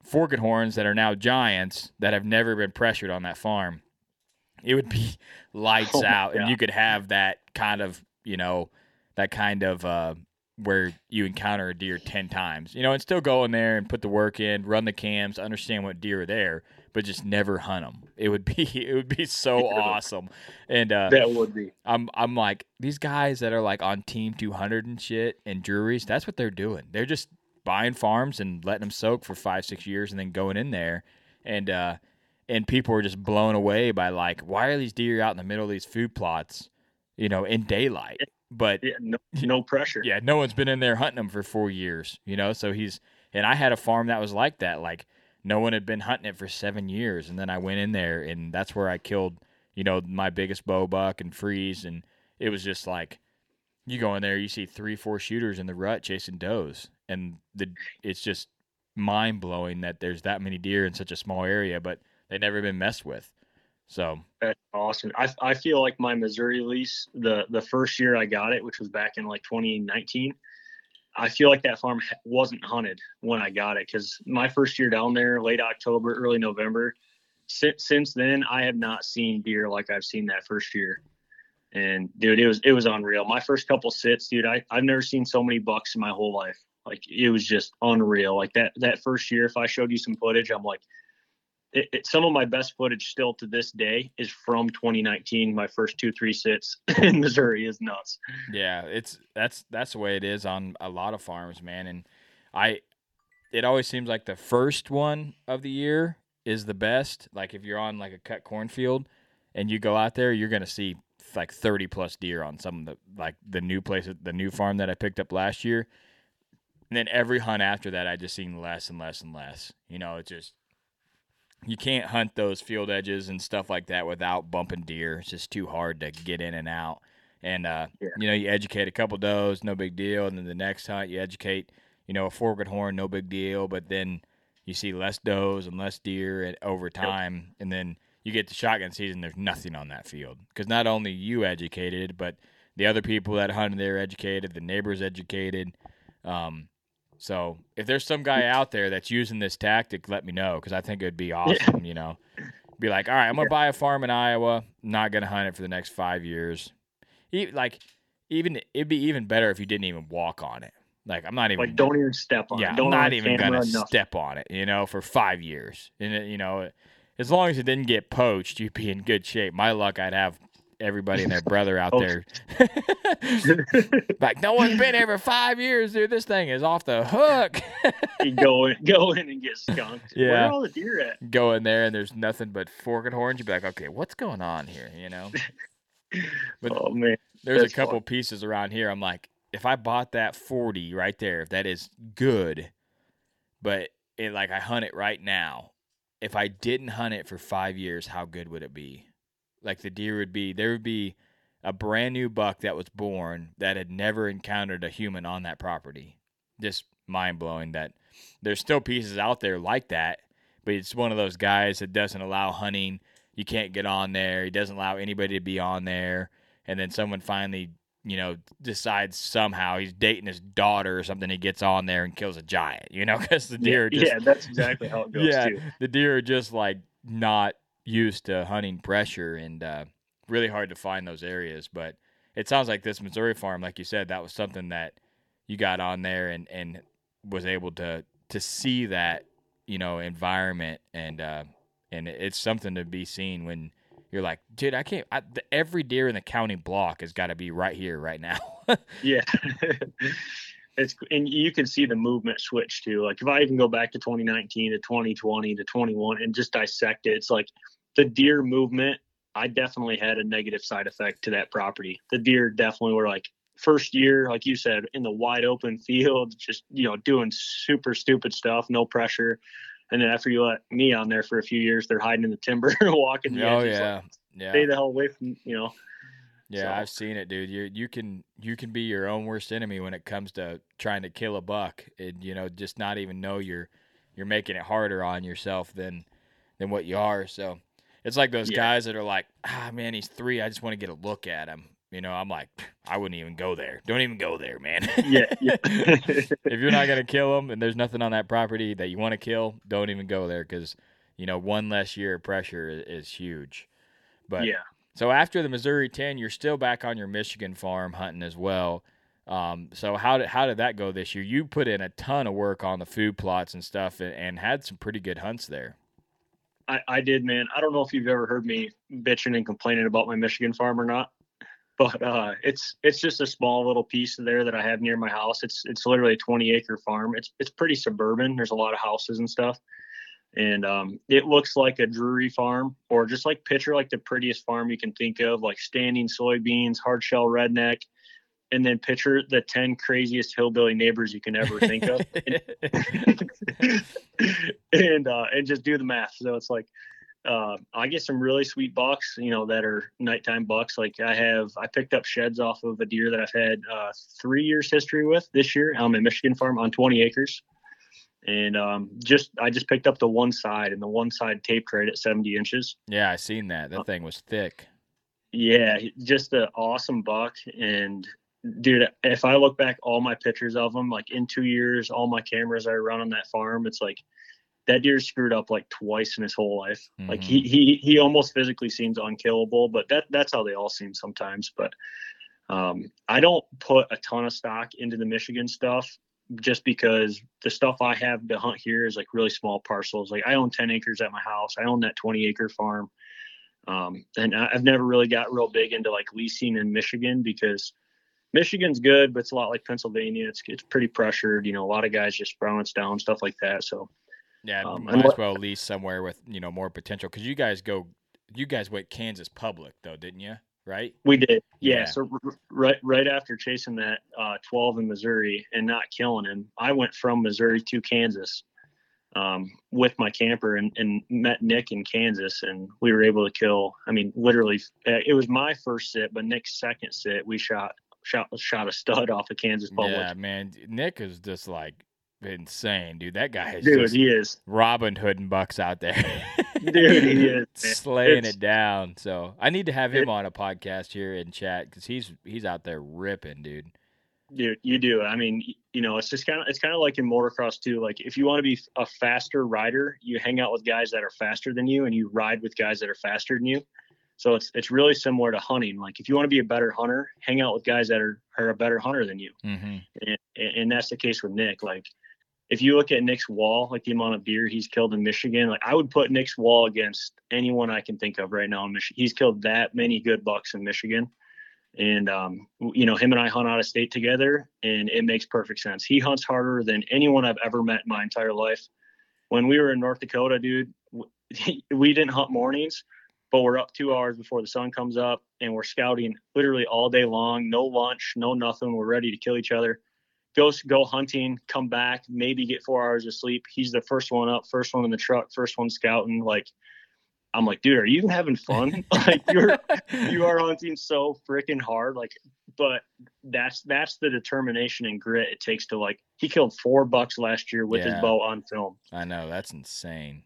forked horns that are now giants that have never been pressured on that farm. It would be <laughs> lights Oh out and you could have that kind of you know that kind of uh where you encounter a deer 10 times you know and still go in there and put the work in run the cams understand what deer are there but just never hunt them it would <laughs> be it would be so <laughs> awesome and uh that would be. I'm I'm like these guys that are like on team 200 and shit and Drurys. That's what they're doing. They're just buying farms and letting them soak for five six years and then going in there and uh and people are just blown away by like why are these deer out in the middle of these food plots, you know, in daylight. But Yeah, no, <laughs> no pressure. yeah, no one's been in there hunting them for four years, you know. So he's and I had a farm that was like that. Like no one had been hunting it for seven years, and then I went in there, and that's where I killed, you know, my biggest bow buck and freeze, and it was just like you go in there, you see three, four shooters in the rut chasing does, and the it's just mind blowing that there's that many deer in such a small area, but they never been messed with. So that's awesome. I I feel like my Missouri lease, the the first year I got it, which was back in like 2019, I feel like that farm wasn't hunted when I got it because my first year down there, late October, early November. Since since then, I have not seen deer like I've seen that first year. And dude, it was it was unreal. My first couple sits, dude, I I've never seen so many bucks in my whole life. Like it was just unreal. Like that that first year, if I showed you some footage, I'm like, it, it, some of my best footage still to this day is from 2019. My first two three sits <laughs> in Missouri is nuts. Yeah, it's that's that's the way it is on a lot of farms, man. And I, it always seems like the first one of the year is the best. Like if you're on like a cut cornfield and you go out there, you're gonna see like 30 plus deer on some of the like the new place, the new farm that I picked up last year. And then every hunt after that, I just seen less and less and less. You know, it just you can't hunt those field edges and stuff like that without bumping deer. It's just too hard to get in and out. And uh, yeah. you know, you educate a couple does, no big deal. And then the next hunt, you educate, you know, a forked horn, no big deal. But then you see less does and less deer over time, yep. and then you get to shotgun season. There's nothing on that field because not only you educated, but the other people that hunted there educated, the neighbors educated. Um, so if there's some guy out there that's using this tactic, let me know because I think it'd be awesome. Yeah. You know, be like, all right, I'm gonna buy a farm in Iowa. not gonna hunt it for the next five years. like, even it'd be even better if you didn't even walk on it. Like I'm not even like don't even step on yeah, it. Yeah, I'm not even gonna step on it. You know, for five years, and it, you know, as long as it didn't get poached, you'd be in good shape. My luck, I'd have everybody and their <laughs> brother out there. <laughs> like no one's been here for five years, dude. This thing is off the hook. you go in, go in and get skunked. Yeah. Where are all the deer at? Go in there and there's nothing but fork and horns. You'd be like, okay, what's going on here? You know. <laughs> But oh man, there's That's a couple fun. pieces around here. I'm like, if I bought that 40 right there, if that is good, but it like I hunt it right now. If I didn't hunt it for five years, how good would it be? Like the deer would be there would be a brand new buck that was born that had never encountered a human on that property. Just mind blowing that there's still pieces out there like that, but it's one of those guys that doesn't allow hunting. You can't get on there. He doesn't allow anybody to be on there. And then someone finally, you know, decides somehow he's dating his daughter or something. He gets on there and kills a giant, you know, <laughs> because the deer yeah, just, yeah, that's exactly how it <laughs> goes. yeah, too. the deer are just like not used to hunting pressure and uh, really hard to find those areas. But it sounds like this Missouri farm, like you said, that was something that you got on there and, and was able to to see that you know environment and uh, and it's something to be seen when you're like, dude, I can't. I, the, every deer in the county block has got to be right here, right now. <laughs> yeah, <laughs> it's and you can see the movement switch too. Like if I even go back to 2019 to 2020 to 21 and just dissect it, it's like the deer movement, I definitely had a negative side effect to that property. The deer definitely were like first year, like you said, in the wide open <laughs> field, just you know, doing super stupid stuff, no pressure. And then after you let me on there for a few years, they're hiding in the timber, <laughs> walking. The oh yeah, like, yeah. Stay the hell away from you know. Yeah, so. I've seen it, dude. You you can you can be your own worst enemy when it comes to trying to kill a buck, and you know just not even know you're you're making it harder on yourself than than what you are. So it's like those yeah. guys that are like, ah, man, he's three. I just want to get a look at him. You know, I'm like, I wouldn't even go there. Don't even go there, man. yeah. yeah. <laughs> if you're not gonna kill him and there's nothing on that property that you want to kill, don't even go there because you know one less year of pressure is, is huge. But yeah. So after the Missouri ten, you're still back on your Michigan farm hunting as well. Um, so how did how did that go this year? You put in a ton of work on the food plots and stuff, and, and had some pretty good hunts there. I, I did, man. I don't know if you've ever heard me bitching and complaining about my Michigan farm or not, but uh, it's it's just a small little piece of there that I have near my house. It's it's literally a 20 acre farm. It's it's pretty suburban. There's a lot of houses and stuff, and um, it looks like a Drury farm or just like picture like the prettiest farm you can think of, like standing soybeans, hard shell redneck, and then picture the 10 craziest hillbilly neighbors you can ever think of. And <laughs> <laughs> and, uh, and just do the math. So it's like uh, i get some really sweet bucks you know that are nighttime bucks. Like i have i picked up sheds off of a deer that i've had uh, three years history with this year. On my michigan farm on 20 acres and um, just I just picked up the one side, and the one side taped right at 70 inches. Yeah, I seen that. That thing was thick. Yeah, just an awesome buck, and dude, if I look back all my pictures of him, like in two years, all my cameras I run on that farm, it's like that deer screwed up like twice in his whole life. Mm-hmm. Like he he he almost physically seems unkillable, but that that's how they all seem sometimes. But um, I don't put a ton of stock into the Michigan stuff just because the stuff I have to hunt here is like really small parcels. Like I own 10 acres at my house. I own that 20 acre farm. Um, and I've never really got real big into like leasing in Michigan because Michigan's good, but it's a lot like Pennsylvania. It's it's pretty pressured. You know, a lot of guys just brown down, stuff like that. So yeah, um, might as well lease somewhere with you know more potential because you guys go, you guys went Kansas public though, didn't you? Right? We did. Yeah. yeah. So r- right right after chasing that uh, 12 in Missouri and not killing him, I went from Missouri to Kansas um, with my camper and, and met Nick in Kansas, and we were able to kill. I mean, literally, uh, it was my first sit, but Nick's second sit, we shot shot shot a stud <laughs> off of Kansas Public. Yeah, man, Nick is just like insane, dude. That guy is dude. he is Robin Hood and Bucks out there, <laughs> <laughs> dude. He is slaying it's, it down. So I need to have him it, on a podcast here in chat because he's he's out there ripping, dude. Dude, you do. I mean, you know, it's just kind of it's kind of like in motocross too. Like if you want to be a faster rider, you hang out with guys that are faster than you, and you ride with guys that are faster than you. So it's it's really similar to hunting. Like if you want to be a better hunter, hang out with guys that are are a better hunter than you. Mm-hmm. And, and that's the case with Nick. Like if you look at Nick's wall, like the amount of deer he's killed in Michigan, like I would put Nick's wall against anyone I can think of right now in Michigan. He's killed that many good bucks in Michigan. And um, you know, him and I hunt out of state together, and it makes perfect sense. He hunts harder than anyone I've ever met in my entire life. When we were in North Dakota, dude, <laughs> we didn't hunt mornings but we're up two hours before the sun comes up and we're scouting literally all day long no lunch no nothing we're ready to kill each other go go hunting come back maybe get four hours of sleep he's the first one up first one in the truck first one scouting like i'm like dude are you even having fun <laughs> <laughs> like you're you are hunting so freaking hard like but that's that's the determination and grit it takes to like he killed four bucks last year with yeah. his bow on film i know that's insane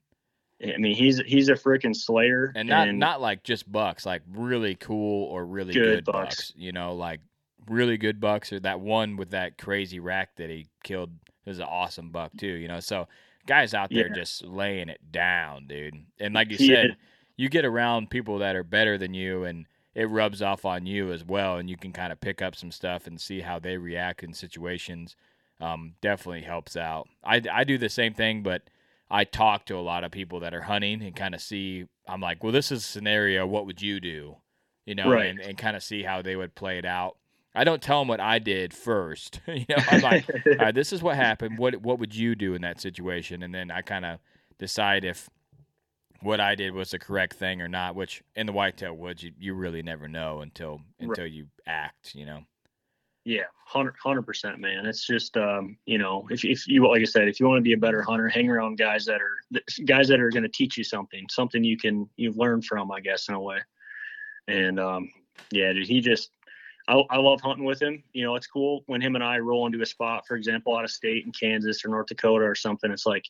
I mean, he's he's a freaking slayer, and not and not like just bucks, like really cool or really good, good bucks. bucks. You know, like really good bucks, or that one with that crazy rack that he killed was an awesome buck too. You know, so guys out there yeah. just laying it down, dude. And like you said, you get around people that are better than you, and it rubs off on you as well, and you can kind of pick up some stuff and see how they react in situations. Um, definitely helps out. I I do the same thing, but I talk to a lot of people that are hunting and kind of see. I'm like, well, this is a scenario. What would you do? You know, right. and, and kind of see how they would play it out. I don't tell them what I did first. <laughs> you know, I'm like, <laughs> right, this is what happened. What what would you do in that situation? And then I kind of decide if what I did was the correct thing or not. Which in the whitetail woods, you, you really never know until until right. you act. You know. Yeah, hundred percent, man. It's just um, you know, if if you like I said, if you want to be a better hunter, hang around guys that are guys that are going to teach you something, something you can you learn from, I guess, in a way. And um, yeah, dude, he just I, I love hunting with him. You know, it's cool when him and I roll into a spot, for example, out of state in Kansas or North Dakota or something. It's like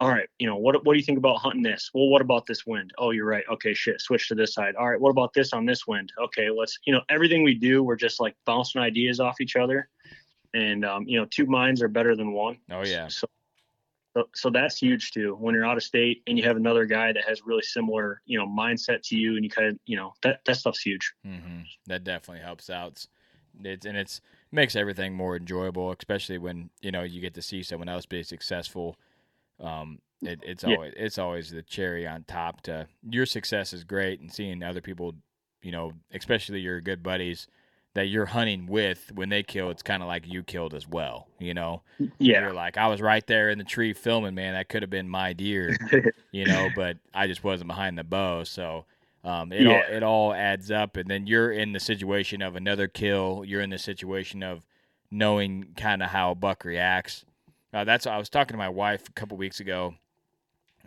all right, you know, what what do you think about hunting this? Well, what about this wind? Oh, you're right. Okay, shit, switch to this side. All right, what about this on this wind? Okay, let's, you know, everything we do, we're just like bouncing ideas off each other. And um, you know, two minds are better than one. Oh yeah. So, so, so that's huge too. When you're out of state and you have another guy that has really similar, you know, mindset to you, and you kind of, you know, that that stuff's huge. Mm-hmm. That definitely helps out. It's and it's makes everything more enjoyable, especially when you know you get to see someone else be successful um, it, it's yeah. always it's always the cherry on top. To your success is great, and seeing other people, you know, especially your good buddies that you're hunting with when they kill, it's kind of like you killed as well. You know, yeah. You're like I was right there in the tree filming, man. That could have been my deer, <laughs> you know, but I just wasn't behind the bow, so. Um, it yeah. all it all adds up, and then you're in the situation of another kill. You're in the situation of knowing kind of how a buck reacts, uh, that's I was talking to my wife a couple weeks ago,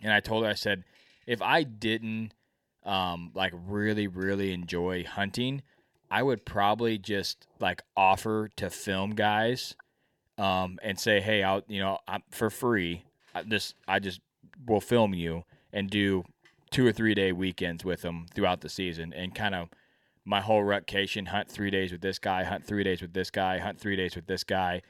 and I told her I said if I didn't um, like really really enjoy hunting, I would probably just like offer to film guys um, and say, hey, I'll you know I'm, for free. I just I just will film you and do two or three day weekends with them throughout the season and kind of my whole rotation hunt three days with this guy, hunt three days with this guy, hunt three days with this guy.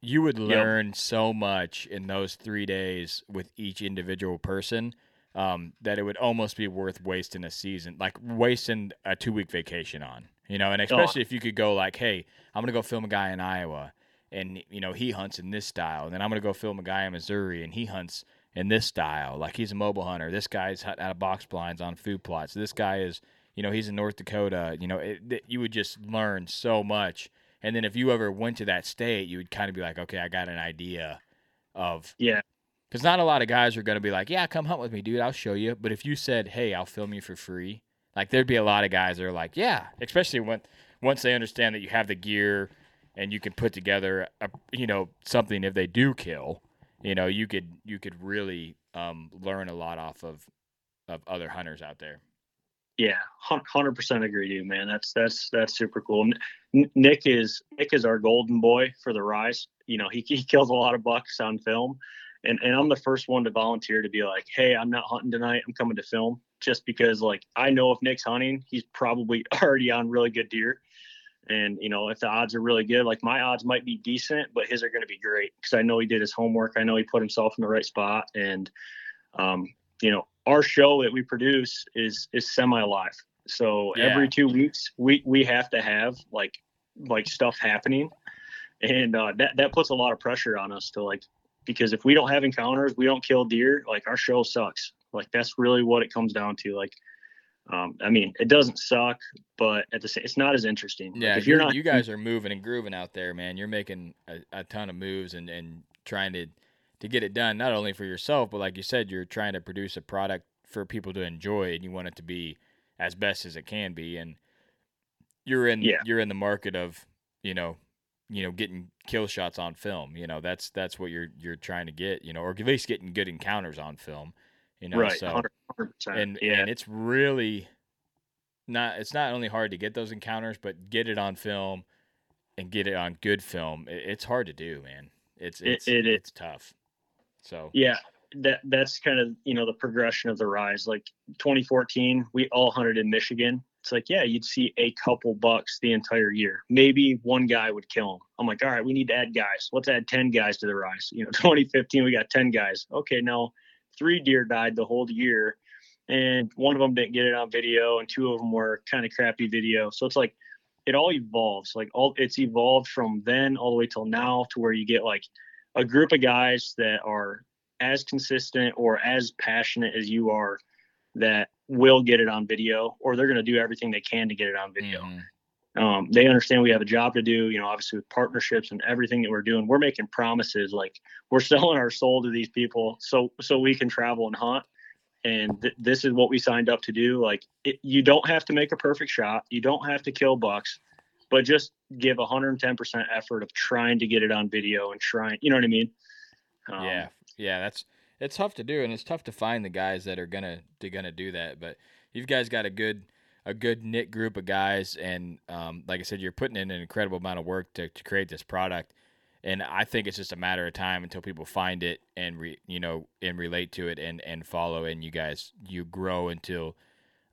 You would learn yep. so much in those three days with each individual person um, that it would almost be worth wasting a season, like wasting a two week vacation on, you know, and especially oh. if you could go like, hey, I'm going to go film a guy in Iowa and, you know, he hunts in this style. And then I'm going to go film a guy in Missouri and he hunts in this style. Like he's a mobile hunter. This guy's out of box blinds on food plots. This guy is, you know, he's in North Dakota. You know, it, it, you would just learn so much. And then if you ever went to that state, you would kind of be like, okay, I got an idea of yeah. Because not a lot of guys are going to be like, yeah, come hunt with me, dude. I'll show you. But if you said, hey, I'll film you for free, like there'd be a lot of guys that are like, yeah, especially when once they understand that you have the gear and you can put together, a, you know, something if they do kill, you know, you could you could really um, learn a lot off of of other hunters out there. Yeah, hundred percent agree, you man. That's that's that's super cool. Nick is Nick is our golden boy for the rise. You know, he he kills a lot of bucks on film, and and I'm the first one to volunteer to be like, hey, I'm not hunting tonight. I'm coming to film, just because like I know if Nick's hunting, he's probably <laughs> already on really good deer, and you know if the odds are really good, like my odds might be decent, but his are going to be great because I know he did his homework. I know he put himself in the right spot, and um, you know our show that we produce is is semi live. So yeah. every two weeks we we have to have like like stuff happening, and uh, that that puts a lot of pressure on us to like because if we don't have encounters, we don't kill deer. Like our show sucks. Like that's really what it comes down to. Like, um, I mean, it doesn't suck, but at the same, it's not as interesting. Yeah, like if you're, you're not, you guys are moving and grooving out there, man. You're making a, a ton of moves and and trying to to get it done not only for yourself but like you said you're trying to produce a product for people to enjoy and you want it to be as best as it can be and you're in yeah. you're in the market of you know you know getting kill shots on film you know that's that's what you're you're trying to get you know or at least getting good encounters on film you know right, so 100%, and yeah. and it's really not it's not only hard to get those encounters but get it on film and get it on good film it, it's hard to do man it's it's it, it, it's tough so yeah, that that's kind of you know the progression of the rise. Like 2014, we all hunted in Michigan. It's like yeah, you'd see a couple bucks the entire year. Maybe one guy would kill them. I'm like, all right, we need to add guys. Let's add 10 guys to the rise. You know, <laughs> 2015 we got 10 guys. Okay, now three deer died the whole year, and one of them didn't get it on video, and two of them were kind of crappy video. So it's like it all evolves. Like all it's evolved from then all the way till now to where you get like a group of guys that are as consistent or as passionate as you are that will get it on video or they're going to do everything they can to get it on video. Mm-hmm. Um, they understand we have a job to do, you know, obviously with partnerships and everything that we're doing, we're making promises like we're <laughs> selling our soul to these people so, so we can travel and hunt. And th- this is what we signed up to do. Like it, you don't have to make a perfect shot. You don't have to kill bucks but just give 110% effort of trying to get it on video and trying, you know what I mean? Um, yeah, yeah, that's it's tough to do, and it's tough to find the guys that are gonna to gonna do that. But you guys got a good a good knit group of guys, and um, like I said, you're putting in an incredible amount of work to, to create this product. And I think it's just a matter of time until people find it and re, you know and relate to it and and follow, and you guys you grow until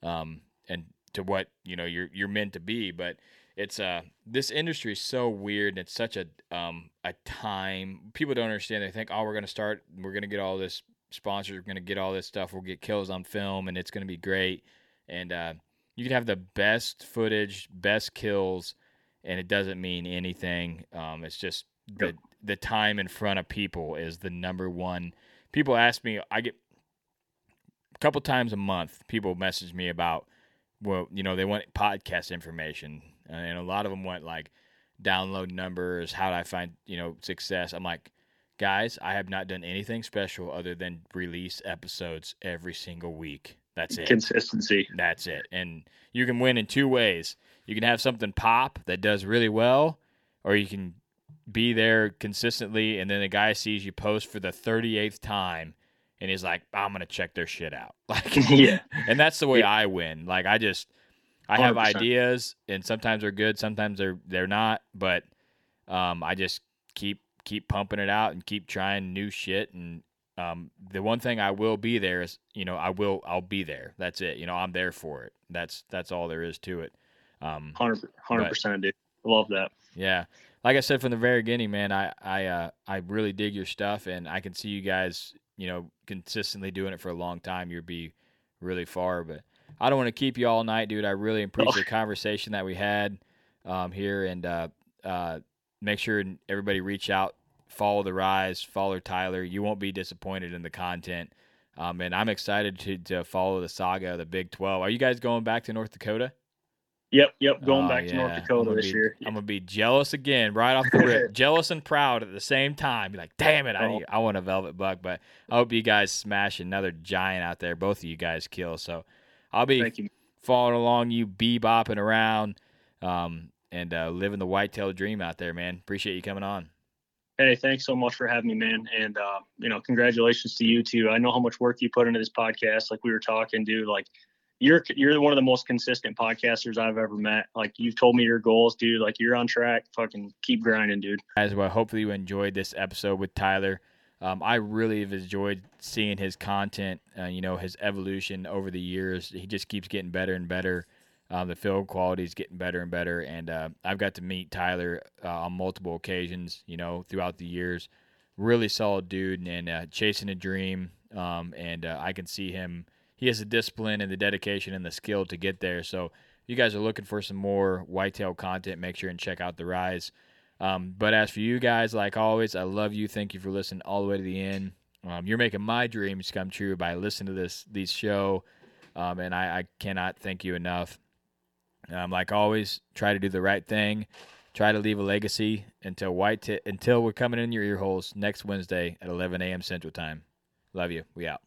um and to what you know you're you're meant to be. But it's uh this industry is so weird and it's such a um a time people don't understand they think oh we're gonna start we're gonna get all this sponsors we're gonna get all this stuff we'll get kills on film and it's gonna be great and uh you can have the best footage best kills and it doesn't mean anything um it's just the the time in front of people is the number one people ask me i get a couple times a month people message me about well you know they want podcast information and a lot of them want like download numbers, how do I find you know success? I'm like, guys, I have not done anything special other than release episodes every single week. That's it. Consistency. That's it. And you can win in two ways. You can have something pop that does really well, or you can be there consistently, and then the guy sees you post for the 38th time, and he's like, "I'm gonna check their shit out." <laughs> Like, <laughs> yeah. And that's the way yeah. I win. Like, I just I have 100%. ideas, and sometimes they're good, sometimes they're they're not. But um, I just keep keep pumping it out and keep trying new shit, and um, the one thing I will be there is, you know, I will, I'll be there. That's it. You know, I'm there for it. That's that's all there is to it. Um, Hundred percent, dude. I love that. Yeah, like I said from the very beginning, man, I I uh, I really dig your stuff, and I can see you guys, you know, consistently doing it for a long time. You'll be really far, but I don't want to keep you all night, dude. I really appreciate the <laughs> conversation that we had um, here, and uh, uh, make sure everybody reach out, follow the rise, follow Tyler. You won't be disappointed in the content. Um, and I'm excited to, to follow the saga of the Big 12. Are you guys going back to North Dakota? Yep, yep. Going oh, back yeah. to North Dakota this be, year. I'm gonna be jealous again, right off the <laughs> rip. jealous and proud at the same time. Be like, damn it, I oh. I want a velvet buck, but I hope you guys smash another giant out there. Both of you guys kill. So I'll be following along you, bebopping around, um, and uh, living the whitetail dream out there, man. Appreciate you coming on. Hey, thanks so much for having me, man. And uh, you know, congratulations to you too. I know how much work you put into this podcast. Like we were talking, dude. Like you're you're one of the most consistent podcasters I've ever met. Like you've told me your goals, dude. Like you're on track. Fucking keep grinding, dude. As well. Hopefully you enjoyed this episode with Tyler. Um, I really have enjoyed seeing his content. Uh, you know his evolution over the years. He just keeps getting better and better. Um, the field quality is getting better and better, and uh, I've got to meet Tyler uh, on multiple occasions. You know throughout the years. Really solid dude and uh, chasing a dream. Um, and uh, I can see him he has the discipline and the dedication and the skill to get there. So if you guys are looking for some more whitetail content, make sure and check out the rise. Um, but as for you guys, like always, I love you. Thank you for listening all the way to the end. Um, you're making my dreams come true by listening to this these show, um, and I, I, cannot thank you enough. Um, like always, try to do the right thing. Try to leave a legacy until white t- until we're coming in your ear holes next Wednesday at 11 a.m. Central Time. Love you. We out.